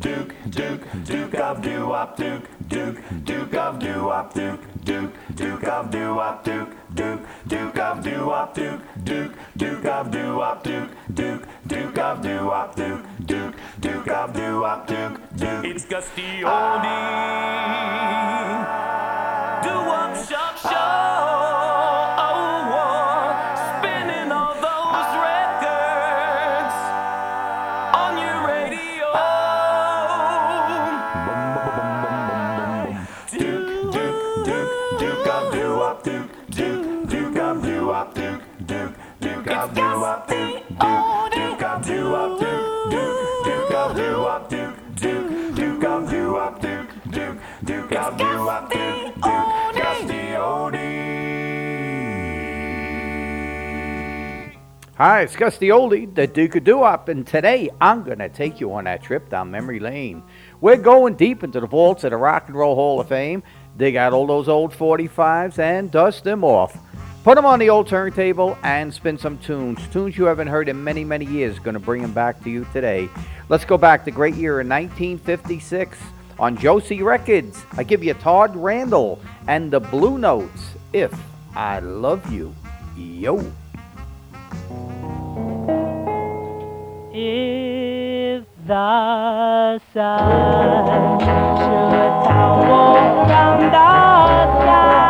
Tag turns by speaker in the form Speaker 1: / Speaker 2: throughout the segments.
Speaker 1: Duke, Duke, Duke of doo wop, Duke, Duke, Duke of doo wop, Duke, Duke, Duke of doo wop, Duke, Duke, Duke of doo wop, Duke, Duke, Duke of doo wop, Duke, Duke, Duke of doo wop, Duke, Duke, Duke of doo wop, Duke, Duke.
Speaker 2: It's Gus D Oldie. Ah. Do up shop show.
Speaker 3: Hi, it's Gus the Oldie, the Duke of Doo-Wop, and today I'm going to take you on that trip down memory lane. We're going deep into the vaults of the Rock and Roll Hall of Fame, dig out all those old 45s and dust them off. Put them on the old turntable and spin some tunes, tunes you haven't heard in many, many years, going to bring them back to you today. Let's go back to the great year in 1956 on Josie Records. I give you Todd Randall and the Blue Notes, If I Love You. Yo.
Speaker 4: If the sun. Should tower round the sky,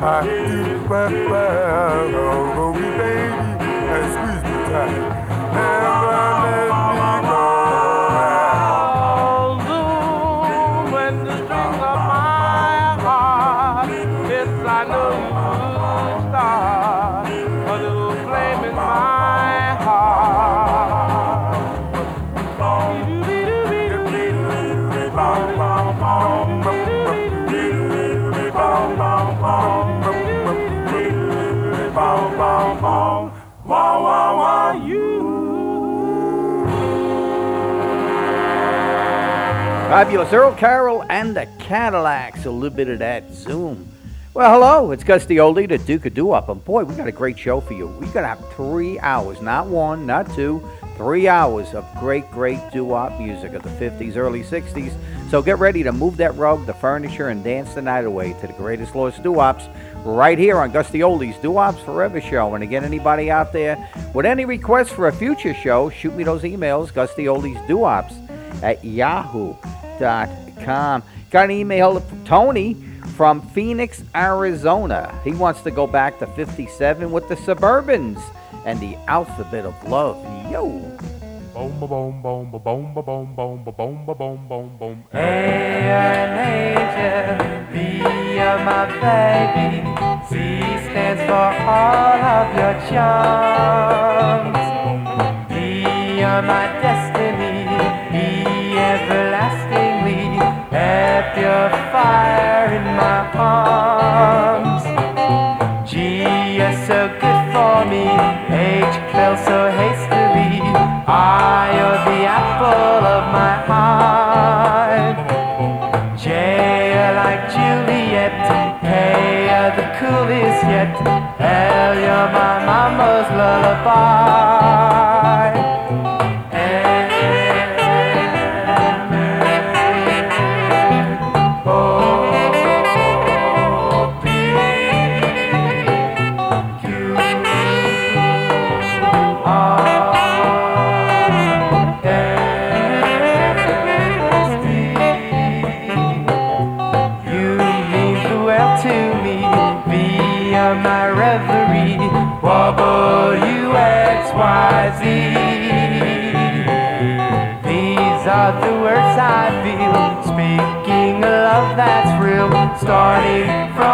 Speaker 2: yes, I
Speaker 3: Fabulous Earl Carroll and the Cadillacs. A little bit of that Zoom. Well, hello, it's Gus the Oldie, the Duke of Doo-Wop, and boy, we got a great show for you. We got to have three hours, not one, not two, three hours of great, great doo-wop music of the 50s, early 60s. So get ready to move that rug, the furniture, and dance the night away to the greatest lost doo-wops right here on Gus the Oldie's Doo-Wops Forever show. And again, anybody out there with any requests for a future show, shoot me those emails, Gus the Oldie's Doo-Wops at yahoo.com. Got an email from Tony from Phoenix, Arizona. He wants to go back to 57 with the Suburbans and the Alphabet of Love. Yo.
Speaker 5: Boom, ba boom, boom, boom, boom, boom, boom, boom, boom, boom.
Speaker 6: Hey, an angel, be my baby. C stands for all of your charms. Be my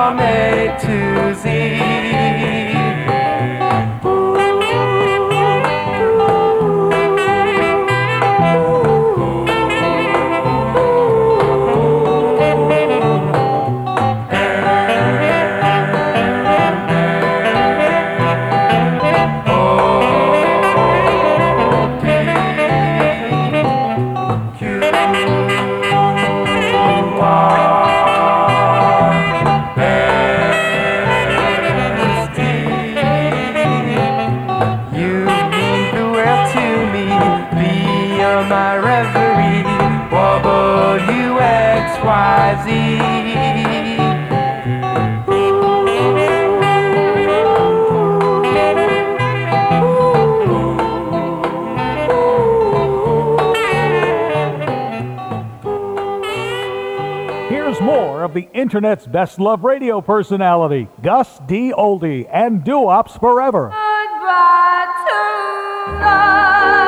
Speaker 6: from A to Z.
Speaker 7: Internet's best love radio personality, Gus D. Oldie, and Doo-Wops Forever.
Speaker 8: Goodbye to love.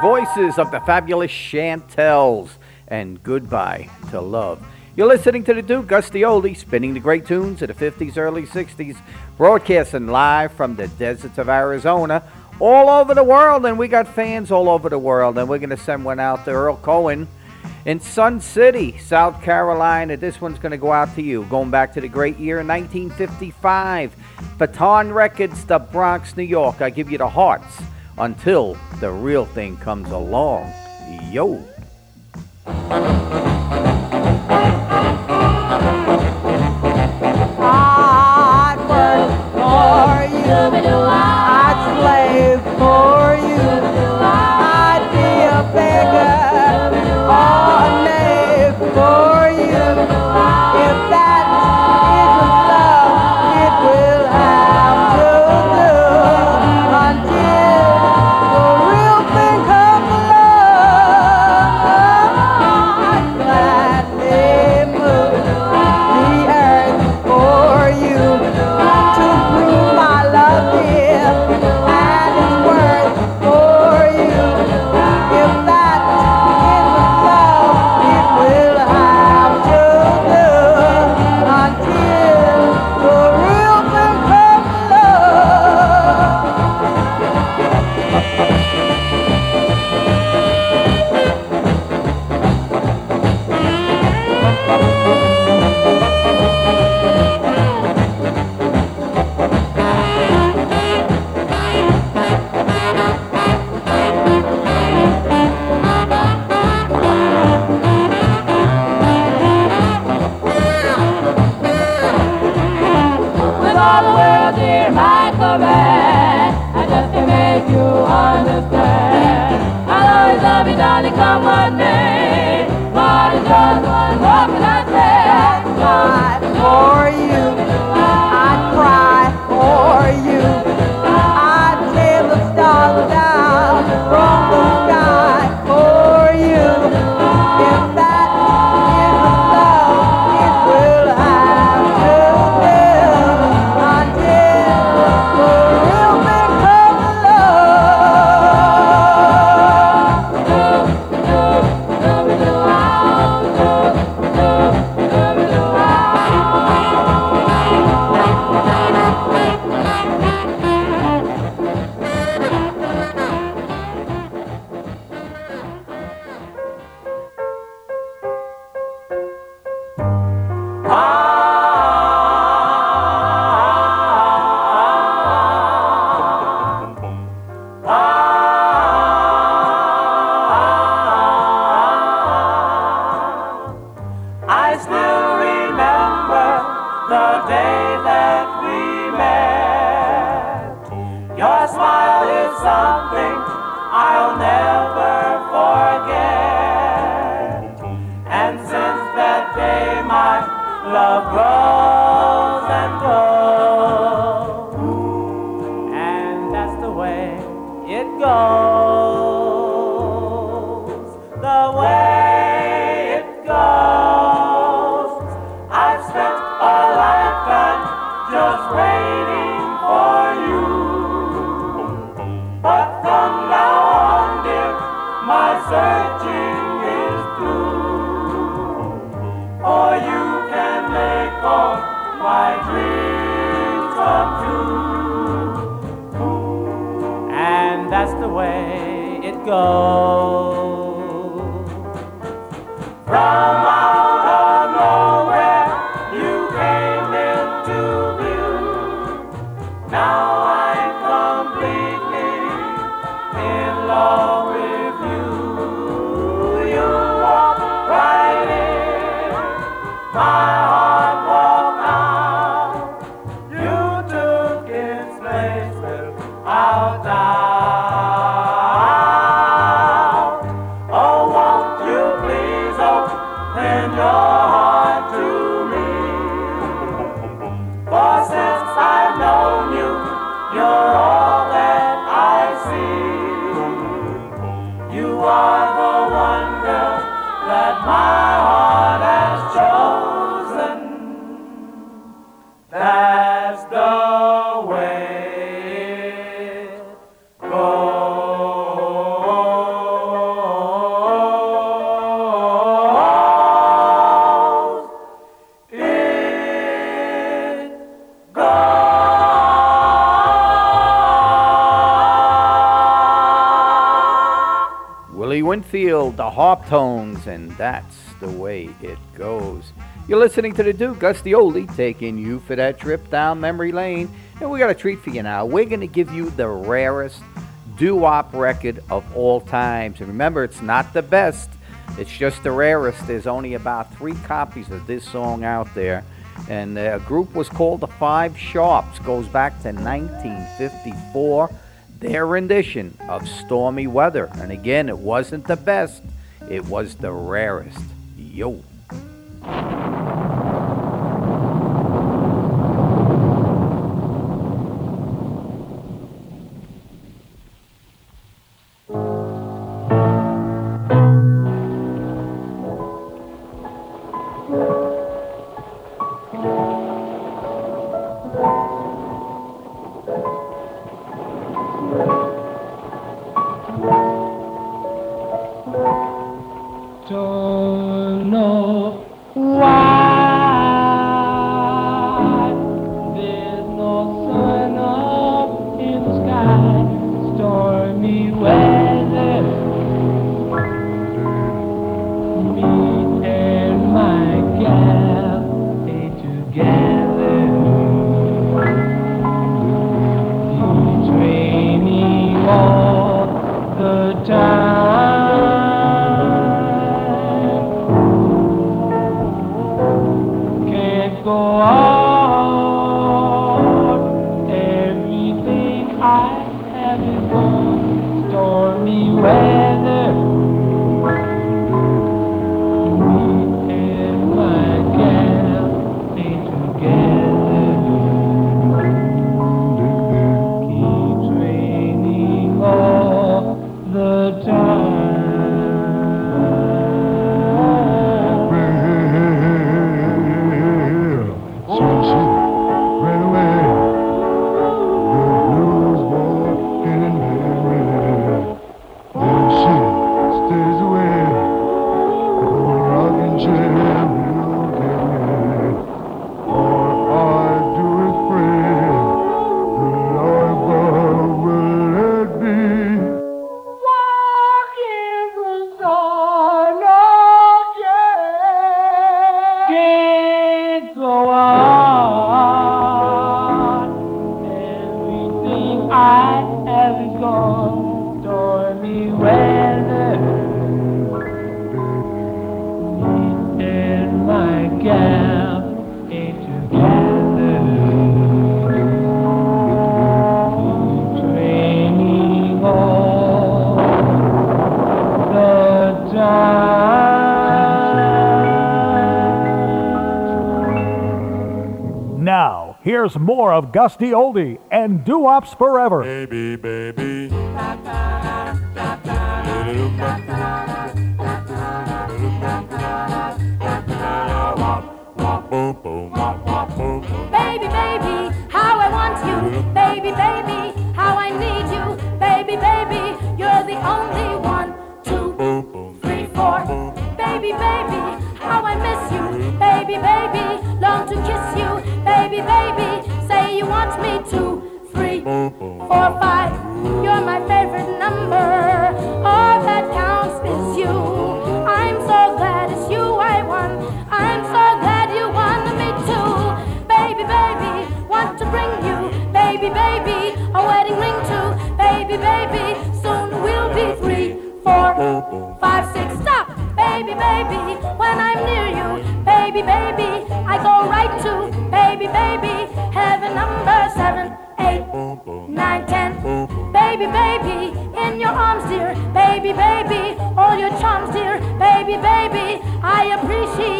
Speaker 4: voices of the fabulous Chantels and Goodbye to Love. You're listening to the Duke Gus D Oldie, spinning the great tunes of the 50s, early 60s, broadcasting live from the deserts of Arizona, all over the world, and we got fans all over the world, and we're going to send one out to Earl Cohen in Sun City, South Carolina. This one's going to go out to you, going back to the great year 1955. Baton Records, the Bronx, New York. I give you the hearts until the real thing comes along. Yo!
Speaker 9: Oh. Harp tones, and that's the way it goes. You're listening to the Duke, Oldie, taking you for that trip down memory lane. And we got a treat for you now. We're going to give you the rarest doo-wop record of all times. And remember, it's not the best. It's just the rarest. There's only about three copies of this song out there. And the group was called the Five Sharps. Goes back to 1954. Their rendition of Stormy Weather. And again, it wasn't the best. It was the rarest. Yo.
Speaker 7: Of Gus D Oldie and Doo-Wops Forever.
Speaker 5: Baby, baby.
Speaker 8: Baby, baby, how I want you. Baby, baby, how I need you. Baby, baby, you're the only one. Two, three, four. Baby, baby, how I miss you. Baby, baby, long to kiss you. Want me to.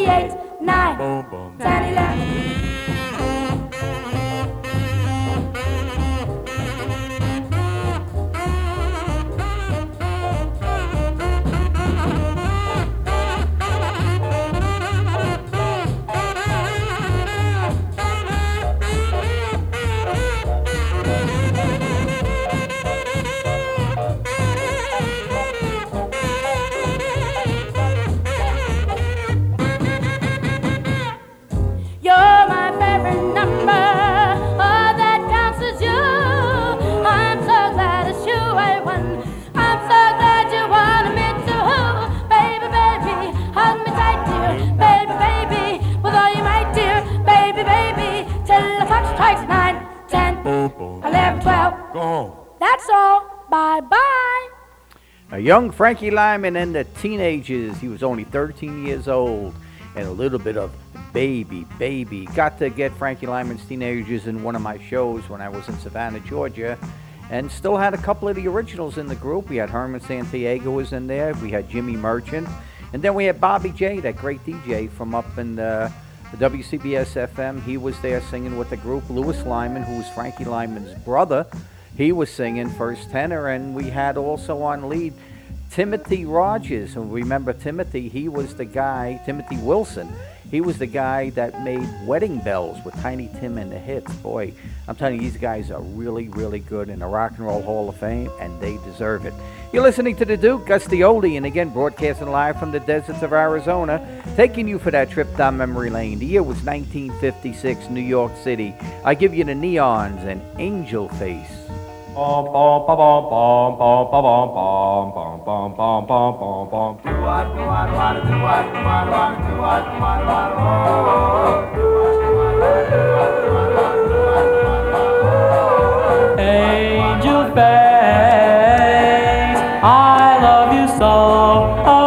Speaker 8: Appreciate nine, ten, eleven.
Speaker 3: A young Frankie Lymon and the Teenagers. He was only 13 years old. And a little bit of Baby, Baby. Got to get Frankie Lymon's Teenagers in one of my shows when I was in Savannah, Georgia. And still had a couple of the originals in the group. We had Herman Santiago was in there. We had Jimmy Merchant. And then we had Bobby Jay, that great DJ from up in the, the WCBS FM. He was there singing with the group. Louis Lymon, who was Frankie Lymon's brother, he was singing first tenor. And we had also on lead Timothy Rogers. And remember Timothy, he was the guy, Timothy Wilson. He was the guy that made Wedding Bells with Tiny Tim and the Hits. Boy, I'm telling you, these guys are really, really good in the Rock and Roll Hall of Fame, and they deserve it. You're listening to the Duke, Gus Oldie, and again, broadcasting live from the deserts of Arizona, taking you for that trip down memory lane. The year was 1956, New York City. I give you the Neons and Angel Face.
Speaker 4: Angel face, I love you so.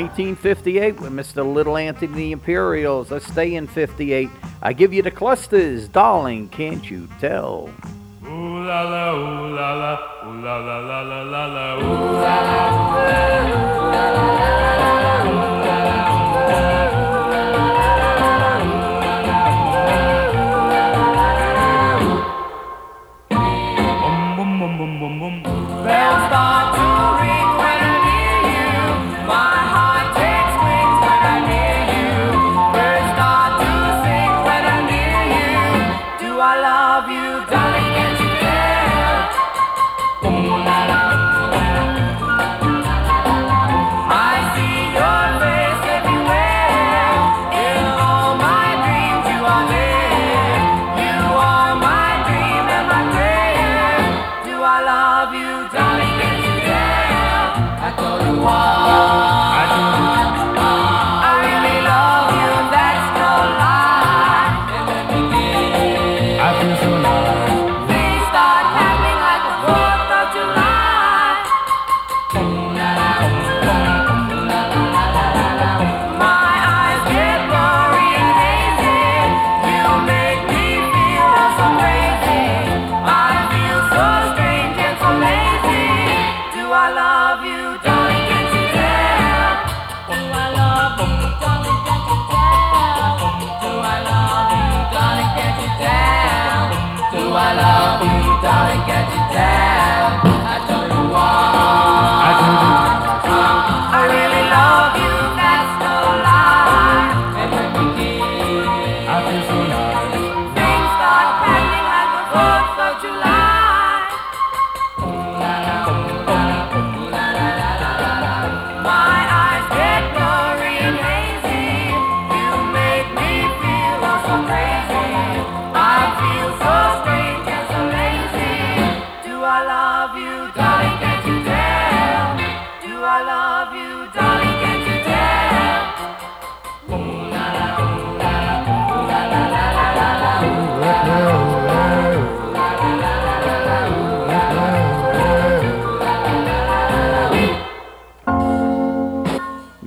Speaker 3: 1958 with Mr. Little Anthony Imperials. Let's stay in 58. I give you the clusters, darling, can't you tell?
Speaker 5: Ooh la la, ooh la la, ooh la la la la la la. Ooh la
Speaker 10: la. La.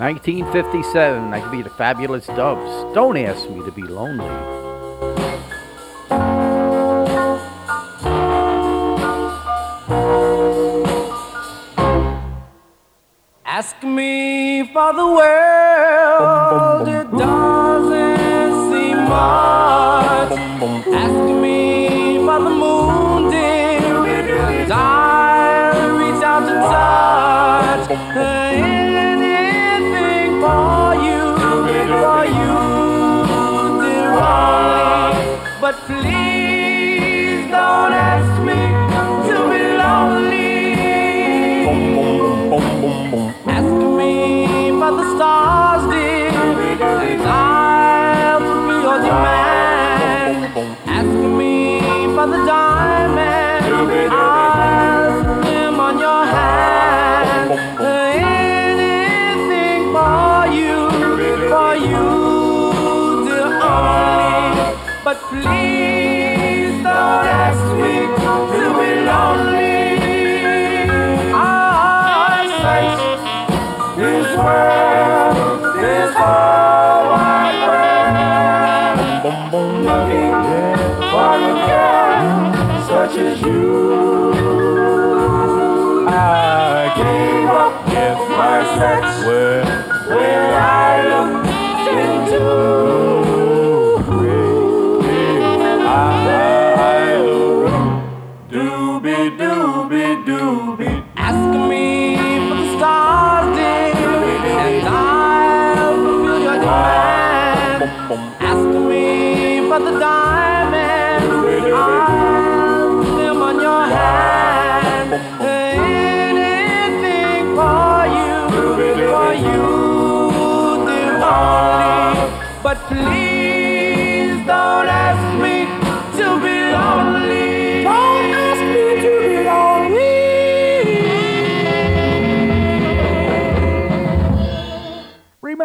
Speaker 10: 1957, I could be the
Speaker 3: fabulous Dubs. Don't ask me to be lonely.
Speaker 10: Ask me for the way. but please.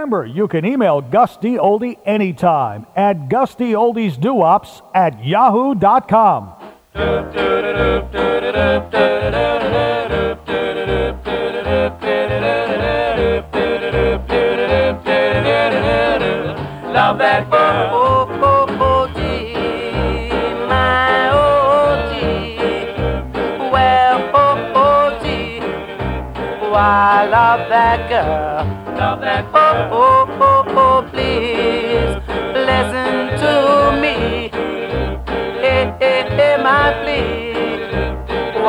Speaker 7: Remember, you can email Gus D. Oldie anytime at gusdoldiesdoops at yahoo.com.
Speaker 6: Love that girl. Oh, oh. Oh, I love that girl.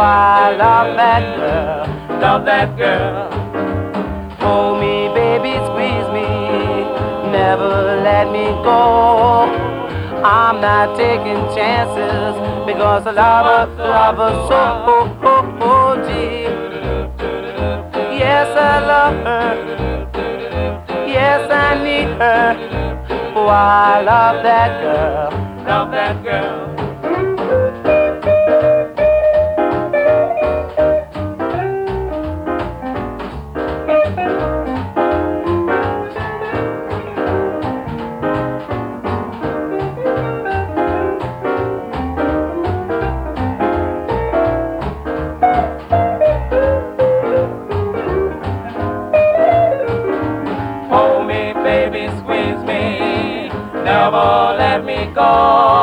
Speaker 6: I love that girl. Love that girl. Hold me, baby, squeeze me. Never let me go. I'm not taking chances because I love her, love her so. Oh, oh, oh, gee. Yes, I love her. Yes, I need her. Oh, I love that girl. Love that girl. Me go.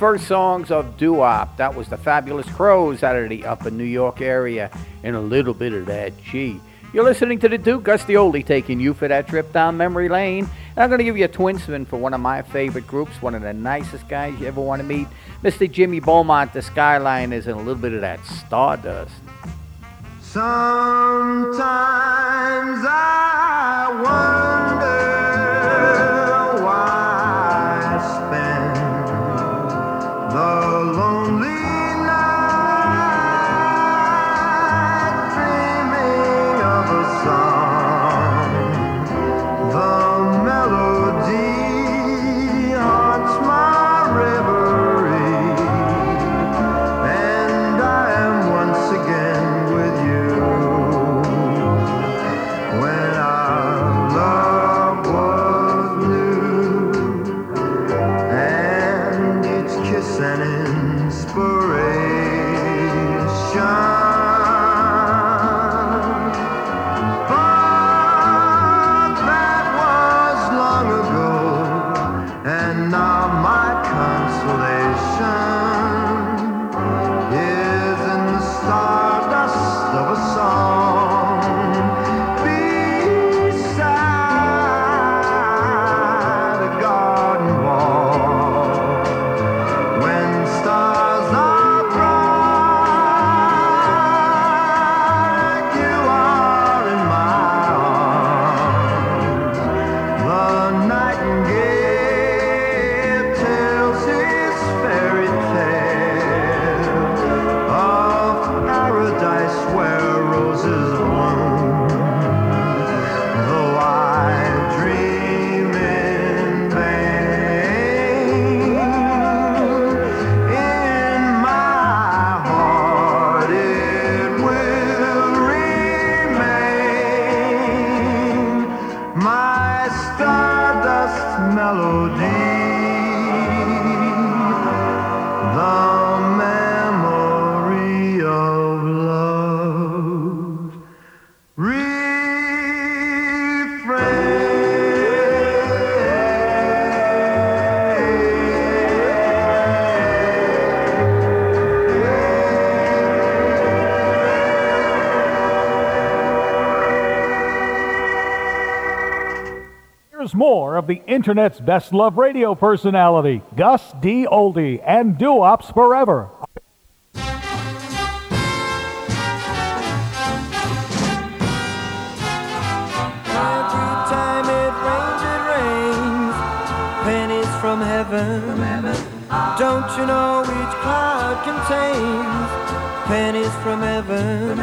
Speaker 3: First songs of doo-wop, that was the Fabulous Crows out of the upper New York area, and a little bit of that G. You're listening to the Duke, Gus D. Oldie, taking you for that trip down memory lane. And I'm going to give you a twin spin for one of my favorite groups, one of the nicest guys you ever want to meet, Mr. Jimmy Beaumont, the Skyliners, and a little bit of that Stardust.
Speaker 11: Sometimes I wonder of the
Speaker 7: Internet's best love radio personality, Gus D. Oldie, and Forever.
Speaker 11: It rains, it rains. Pennies from heaven. Don't you know each cloud contains pennies from heaven?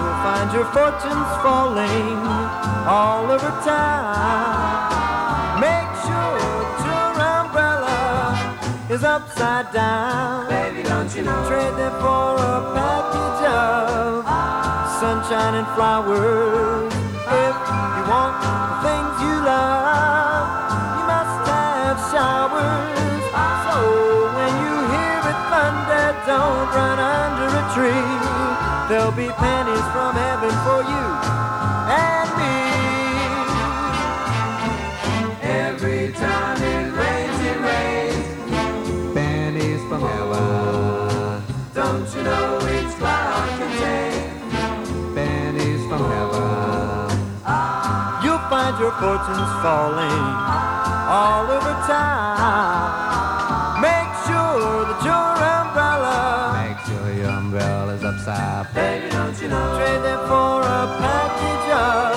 Speaker 11: You'll find your fortunes falling all over town. Make sure your umbrella is upside down. Baby, don't you know? Trade them for a package of sunshine and flowers. If you want the things you love, you must have showers. So when you hear it thunder, don't run under a tree. There'll be pennies from heaven for you and me. Fortunes falling all over town. Make sure that your umbrella. Make sure your umbrella's upside. Baby, don't you know? Trade them for a package of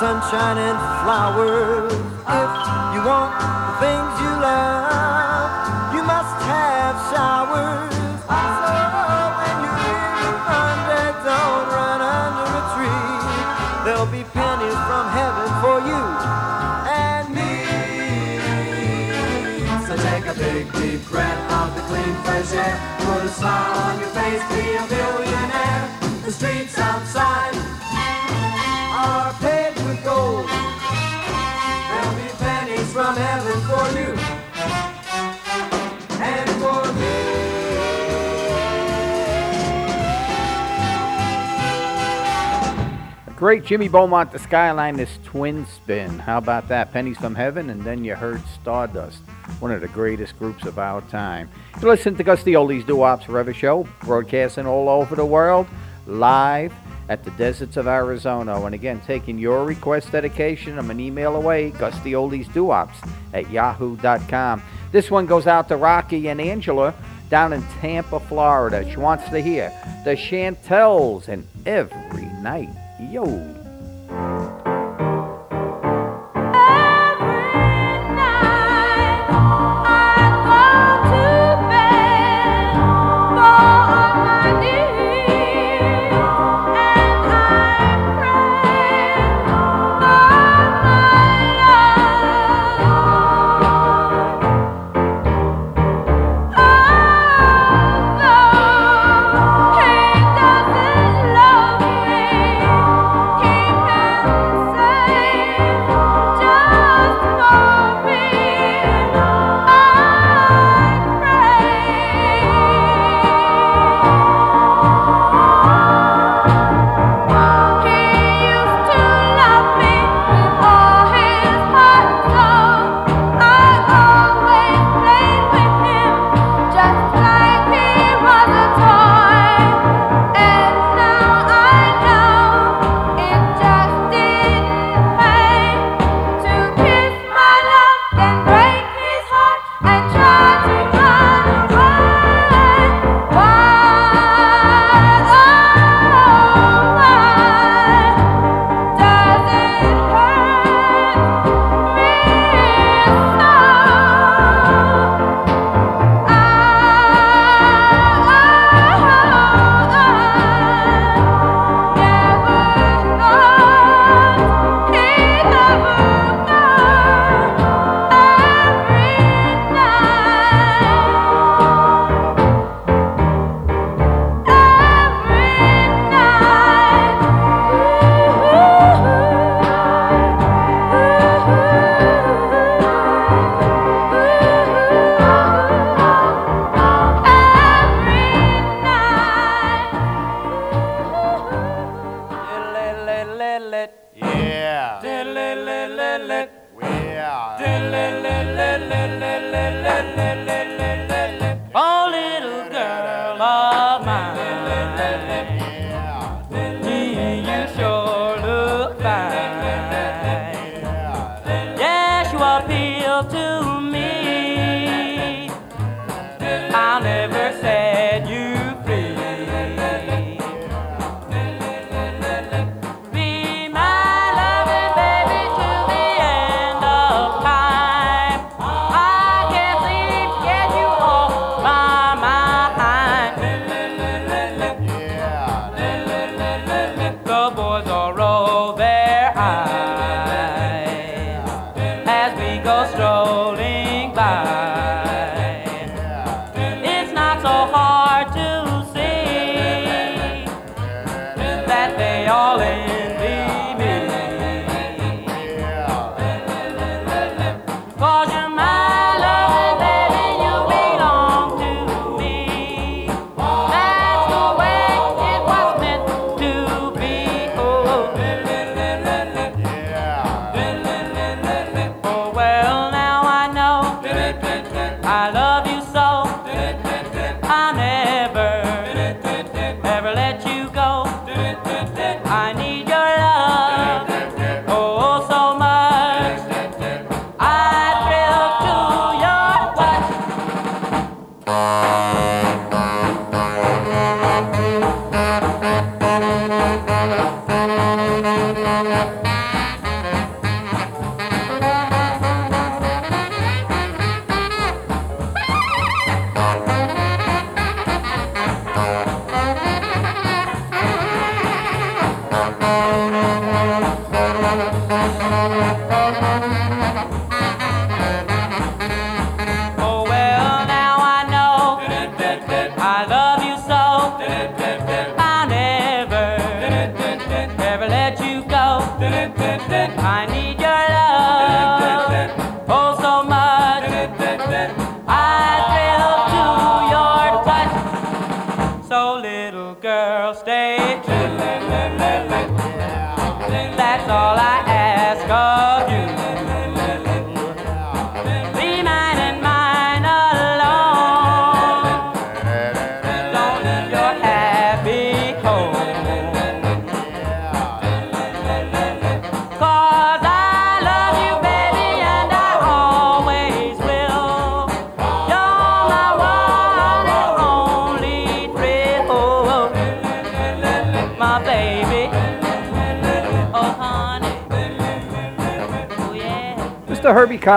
Speaker 11: sunshine and flowers. If you want the things you love, you must have showers. So when you hear the thunder, don't run under a tree. There'll be fresh air. Put a smile on your face, be a millionaire. The streets outside
Speaker 8: Great Jimmy Beaumont, the Skyline, this twin spin. How about that? Pennies from Heaven, and then you heard Stardust, one of the greatest groups of our time. You listen to Gus the Oldies Doo Wops Forever Show, broadcasting all over the world, live at the deserts of Arizona. And again, taking your request dedication, I'm an email away, Gus the Oldies Doo Ops at yahoo.com. This one goes out to Rocky and Angela down in Tampa, Florida. She wants to hear the Chantels and every night. Yo.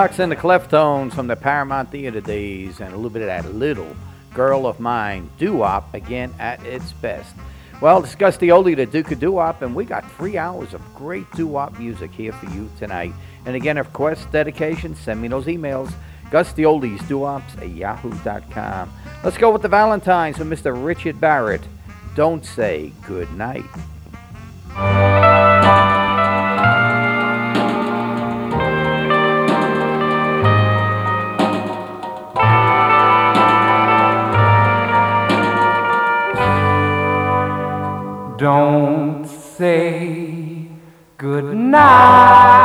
Speaker 9: And
Speaker 3: the Cleftones from the Paramount Theater days, and a little bit of that little girl of mine, doo-wop, again at its best. Well, discuss the oldie, the Duke of Doo-wop, and we got three hours of great doo-wop music here for you tonight. And again, of course, dedication, send me those emails, gustyoldie's at yahoo.com. Let's go with the Valentines with Mr. Richard Barrett. Don't say good night.
Speaker 9: Don't say goodnight.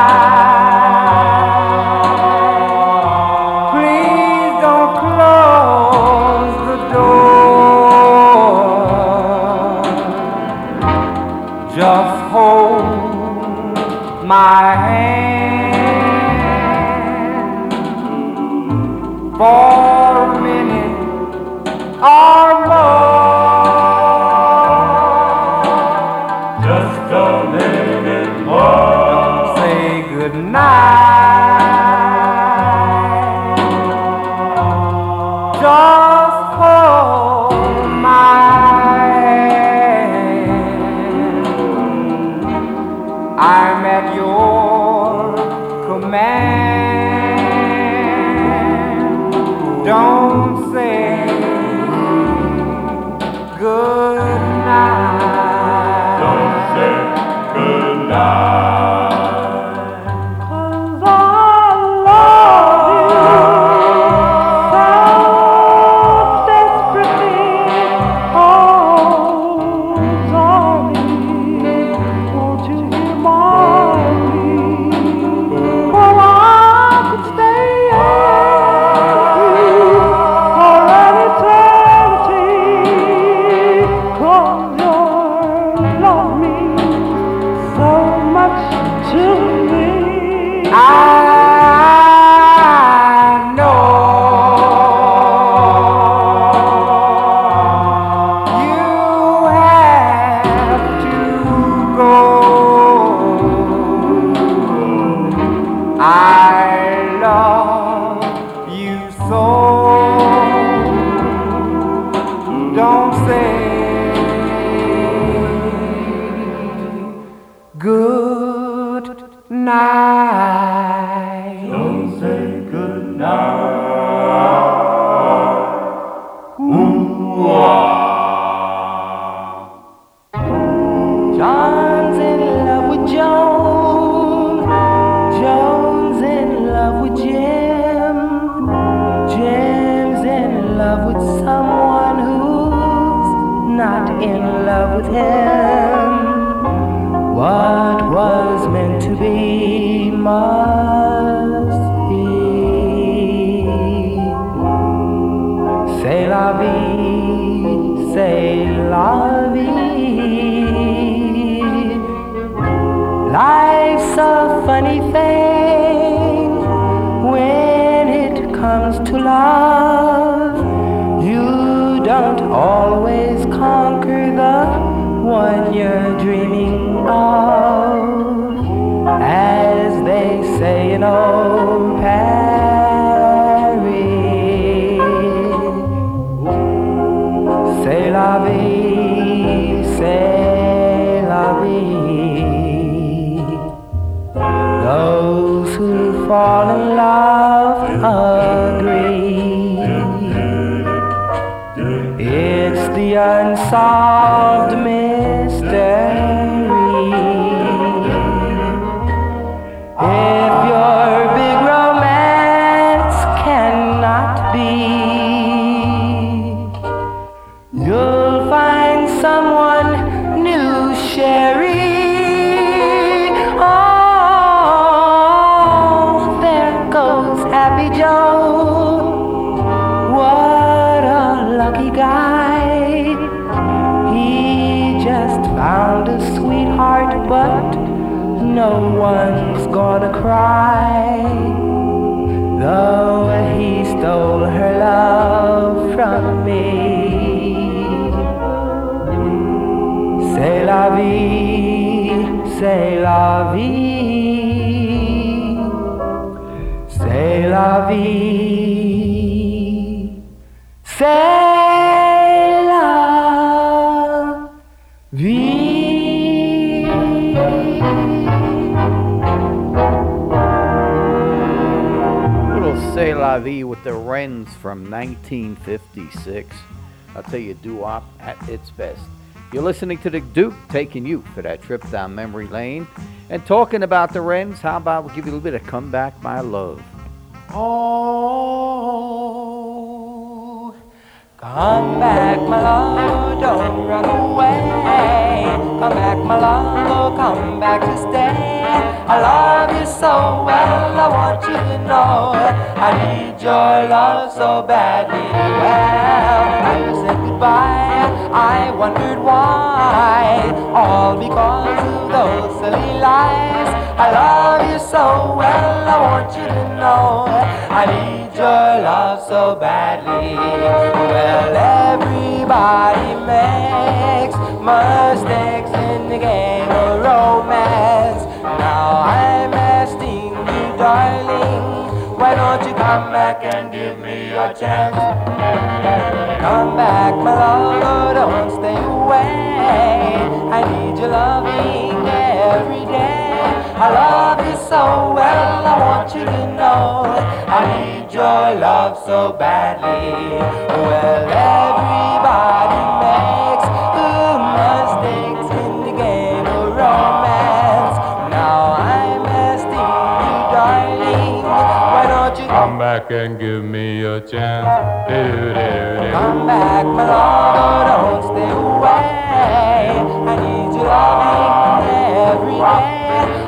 Speaker 9: La vie,
Speaker 6: c'est la vie. Those who fall in love agree. It's the unsolved from
Speaker 3: 1956. I'll tell you, doo-wop at its best. You're listening to the Duke taking you for that trip down memory lane. And talking about the Wrens, how about we give you a little bit of Come Back, My Love?
Speaker 6: Oh, come back, my love, don't run away. Come back, my love, come back to stay. I love you so well, I want you to know. I need your love so badly. Well, you said goodbye, I wondered why. All because of those silly lies. I love you so well, I want you to know. I need your love so badly. Well, everybody makes mistakes in the game of romance. Darling, why don't you come back and give me a chance? Come back, my love, don't stay away. I need your loving every day. I love you so well, I want you to know. I need your love so badly. Well, everybody
Speaker 5: back and give me a chance. Do-do-do.
Speaker 6: Come back, my love, oh, don't stay away. I need your loving every day.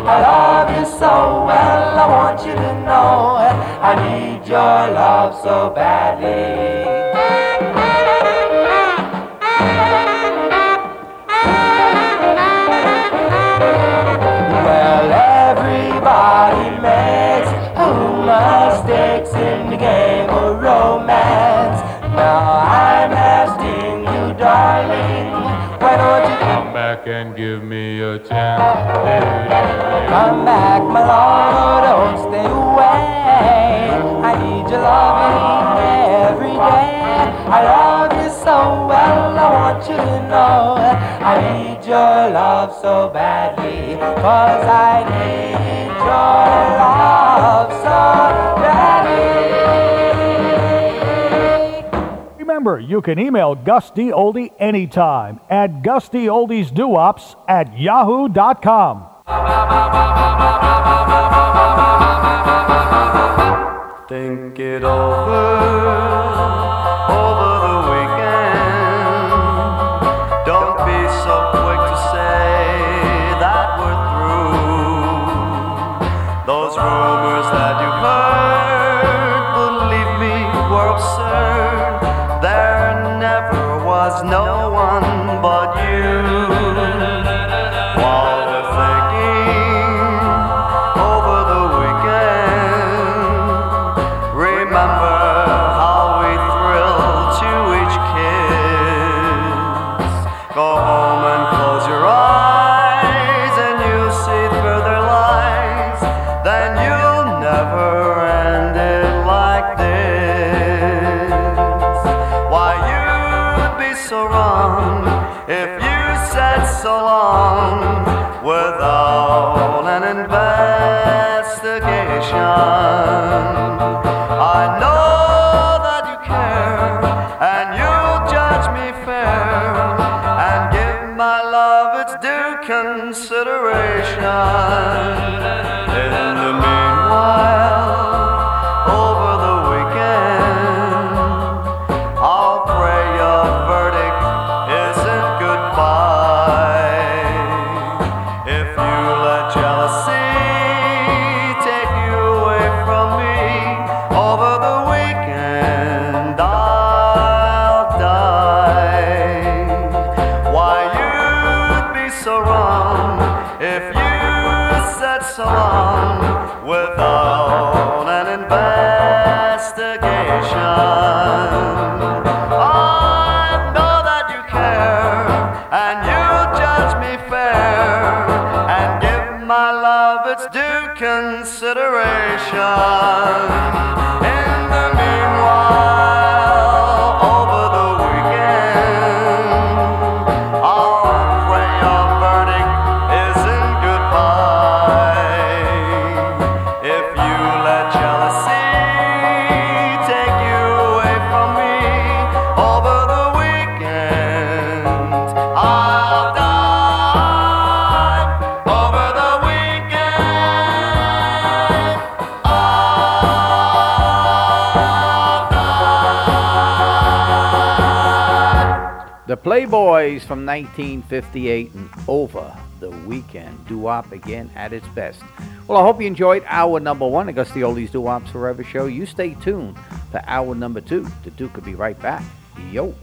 Speaker 6: I love you so well, I want you to know. I need your love so badly.
Speaker 5: Back and give me a chance.
Speaker 6: Come back, my love? Don't stay away. I need your loving every day. I love you so well, I want you to know. I need your love so badly, cause I need your love so badly.
Speaker 7: Remember, you can email Gus D. Oldie anytime at gusdyoldiesdoops at yahoo.com.
Speaker 12: Think it over
Speaker 3: Playboys from 1958 and over the weekend. Doo wop again at its best. Well, I hope you enjoyed hour number one I guess the Oldies Doo Wops Forever show. You stay tuned for hour number two. The Duke will be right back. Yo.